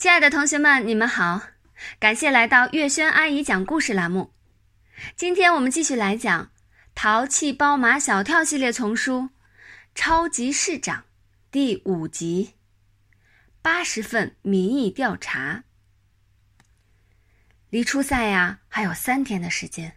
亲爱的同学们，你们好！感谢来到月轩阿姨讲故事栏目。今天我们继续来讲《淘气包马小跳》系列丛书《超级市长》第五集：八十份民意调查。离初赛呀还有三天的时间，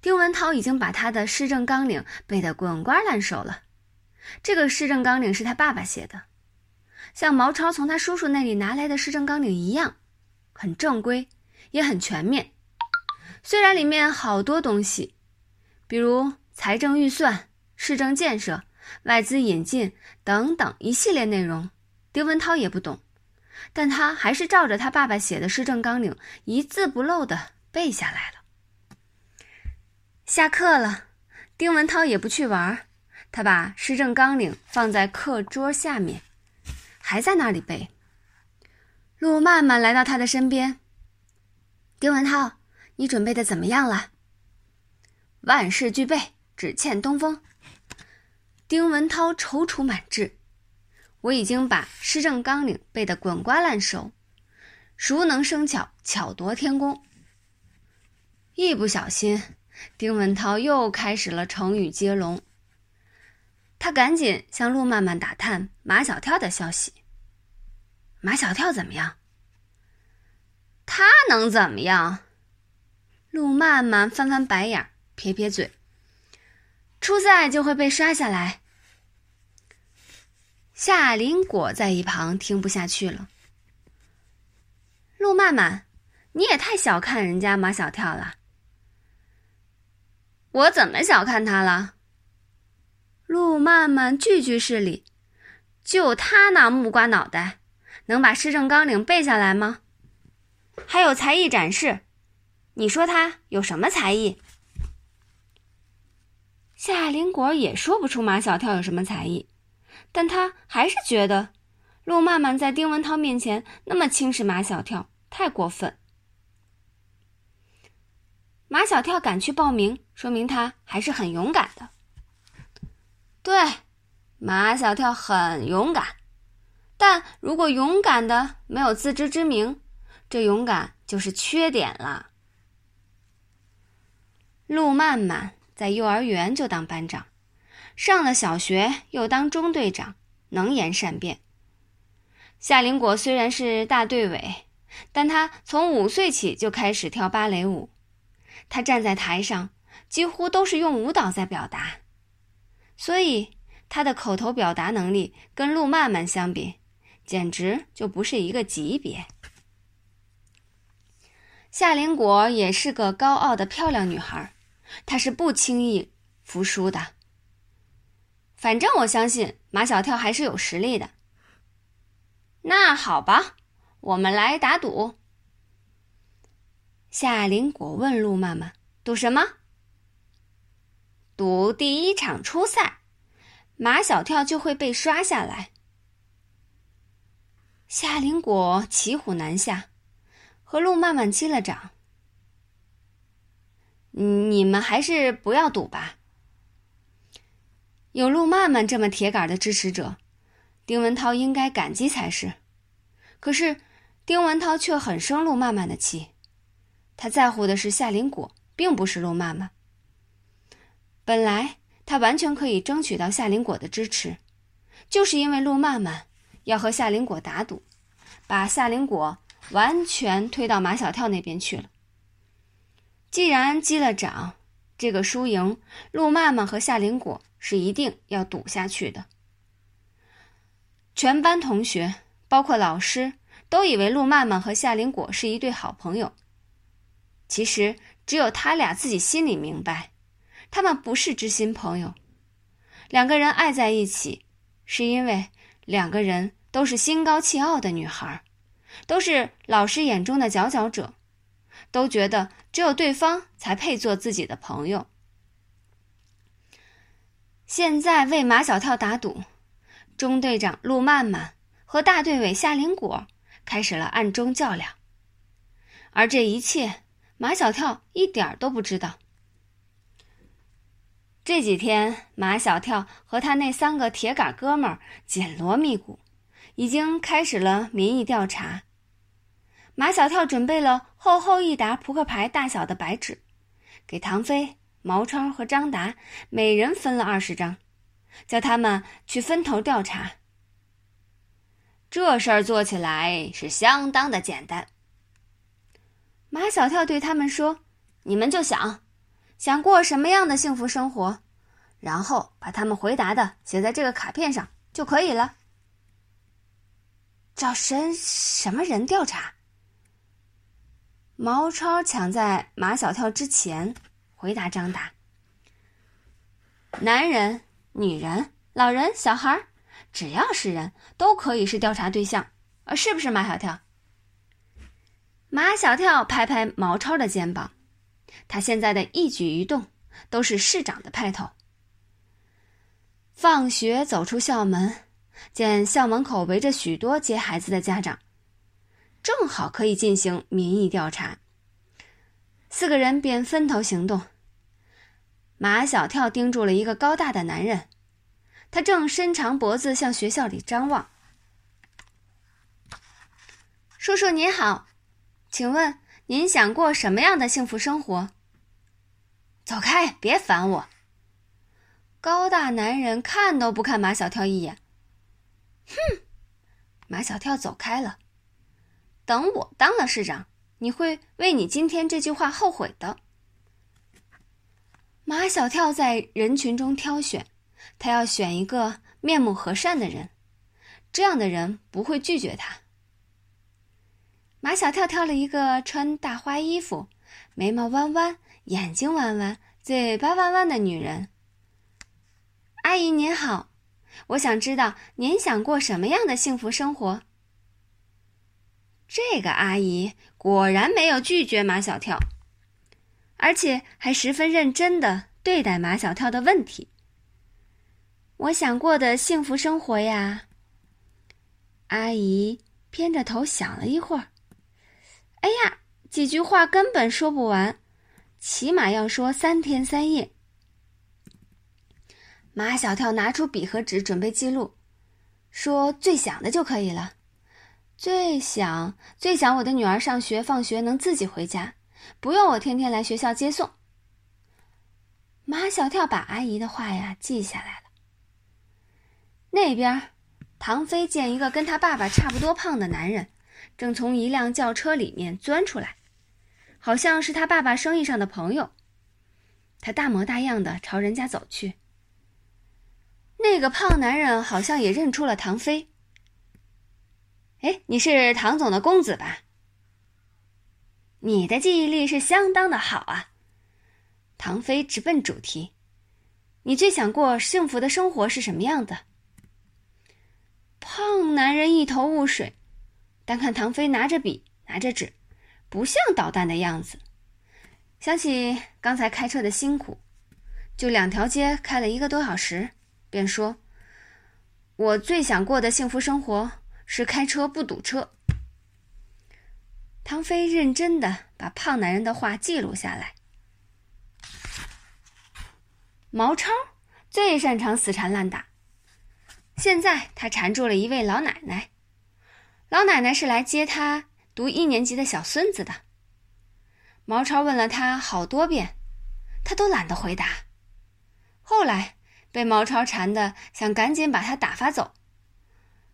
丁文涛已经把他的施政纲领背得滚瓜烂熟了。这个施政纲领是他爸爸写的。像毛超从他叔叔那里拿来的市政纲领一样，很正规，也很全面。虽然里面好多东西，比如财政预算、市政建设、外资引进等等一系列内容，丁文涛也不懂，但他还是照着他爸爸写的市政纲领一字不漏的背下来了。下课了，丁文涛也不去玩，他把市政纲领放在课桌下面。还在那里背。陆曼曼来到他的身边。丁文涛，你准备的怎么样了？万事俱备，只欠东风。丁文涛踌躇满志。我已经把施政纲领背得滚瓜烂熟，熟能生巧，巧夺天工。一不小心，丁文涛又开始了成语接龙。他赶紧向陆曼曼打探马小跳的消息。马小跳怎么样？他能怎么样？陆曼曼翻翻白眼，撇撇嘴。初赛就会被刷下来。夏林果在一旁听不下去了。陆曼曼，你也太小看人家马小跳了。我怎么小看他了？陆曼曼句句是理，就他那木瓜脑袋，能把施政纲领背下来吗？还有才艺展示，你说他有什么才艺？夏林果也说不出马小跳有什么才艺，但他还是觉得陆曼曼在丁文涛面前那么轻视马小跳，太过分。马小跳敢去报名，说明他还是很勇敢的。对，马小跳很勇敢，但如果勇敢的没有自知之明，这勇敢就是缺点了。陆曼曼在幼儿园就当班长，上了小学又当中队长，能言善辩。夏林果虽然是大队委，但他从五岁起就开始跳芭蕾舞，他站在台上几乎都是用舞蹈在表达。所以，他的口头表达能力跟陆曼曼相比，简直就不是一个级别。夏林果也是个高傲的漂亮女孩，她是不轻易服输的。反正我相信马小跳还是有实力的。那好吧，我们来打赌。夏林果问路曼曼：“赌什么？”赌第一场初赛，马小跳就会被刷下来。夏林果骑虎难下，和陆曼曼击了掌。你们还是不要赌吧。有陆曼曼这么铁杆的支持者，丁文涛应该感激才是。可是丁文涛却很生陆曼曼的气，他在乎的是夏林果，并不是陆曼曼。本来他完全可以争取到夏林果的支持，就是因为陆曼曼要和夏林果打赌，把夏林果完全推到马小跳那边去了。既然击了掌，这个输赢，陆曼曼和夏林果是一定要赌下去的。全班同学，包括老师，都以为陆曼曼和夏林果是一对好朋友。其实只有他俩自己心里明白。他们不是知心朋友，两个人爱在一起，是因为两个人都是心高气傲的女孩，都是老师眼中的佼佼者，都觉得只有对方才配做自己的朋友。现在为马小跳打赌，中队长陆曼曼和大队委夏林果开始了暗中较量，而这一切马小跳一点都不知道。这几天，马小跳和他那三个铁杆哥们紧锣密鼓，已经开始了民意调查。马小跳准备了厚厚一沓扑克牌大小的白纸，给唐飞、毛超和张达每人分了二十张，叫他们去分头调查。这事儿做起来是相当的简单。马小跳对他们说：“你们就想，想过什么样的幸福生活，然后把他们回答的写在这个卡片上就可以了。”找什什么人调查？毛超抢在马小跳之前回答张达：“男人、女人、老人、小孩，只要是人都可以是调查对象，呃，是不是？”马小跳。马小跳拍拍毛超的肩膀，他现在的一举一动都是市长的派头。放学走出校门，见校门口围着许多接孩子的家长。正好可以进行民意调查。四个人便分头行动。马小跳盯住了一个高大的男人，他正伸长脖子向学校里张望。叔叔您好，请问您想过什么样的幸福生活？走开，别烦我！高大男人看都不看马小跳一眼。哼！马小跳走开了。等我当了市长，你会为你今天这句话后悔的。马小跳在人群中挑选，他要选一个面目和善的人，这样的人不会拒绝他。马小跳挑了一个穿大花衣服、眉毛弯弯、眼睛弯弯、嘴巴弯弯的女人。阿姨您好，我想知道您想过什么样的幸福生活。这个阿姨果然没有拒绝马小跳，而且还十分认真的对待马小跳的问题。我想过的幸福生活呀，阿姨偏着头想了一会儿，几句话根本说不完，起码要说三天三夜。马小跳拿出笔和纸准备记录，说最想的就可以了。最想最想我的女儿上学放学能自己回家，不用我天天来学校接送。马小跳把阿姨的话呀记下来了。那边，唐飞见一个跟他爸爸差不多胖的男人，正从一辆轿车里面钻出来，好像是他爸爸生意上的朋友。他大模大样的朝人家走去。那个胖男人好像也认出了唐飞。哎，你是唐总的公子吧？你的记忆力是相当的好啊。唐飞直奔主题：“你最想过幸福的生活是什么样的？”胖男人一头雾水，但看唐飞拿着笔拿着纸，不像捣蛋的样子。想起刚才开车的辛苦，就两条街开了一个多小时，便说：“我最想过的幸福生活。”是开车不堵车。唐飞认真的把胖男人的话记录下来。毛超最擅长死缠烂打，现在他缠住了一位老奶奶。老奶奶是来接他读一年级的小孙子的。毛超问了他好多遍，他都懒得回答。后来被毛超缠的，想赶紧把他打发走。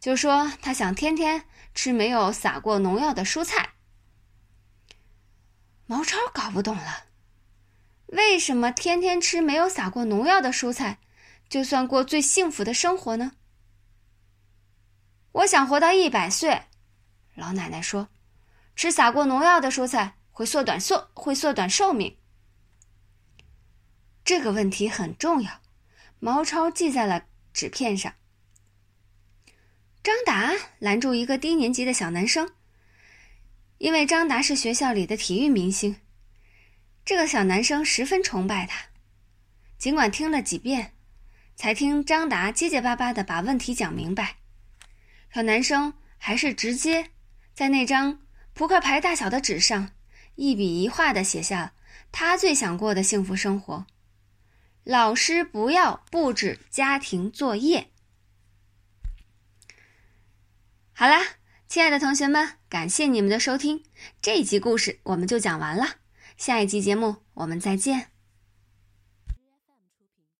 就说他想天天吃没有撒过农药的蔬菜。毛超搞不懂了，为什么天天吃没有撒过农药的蔬菜，就算过最幸福的生活呢？我想活到一百岁，老奶奶说，吃撒过农药的蔬菜会缩短寿会缩短寿命。这个问题很重要，毛超记在了纸片上。张达拦住一个低年级的小男生，因为张达是学校里的体育明星，这个小男生十分崇拜他。尽管听了几遍，才听张达结结巴巴的把问题讲明白，小男生还是直接在那张扑克牌大小的纸上一笔一画的写下他最想过的幸福生活：老师不要布置家庭作业。好啦。亲爱的同学们，感谢你们的收听，这一集故事我们就讲完了，下一集节目我们再见。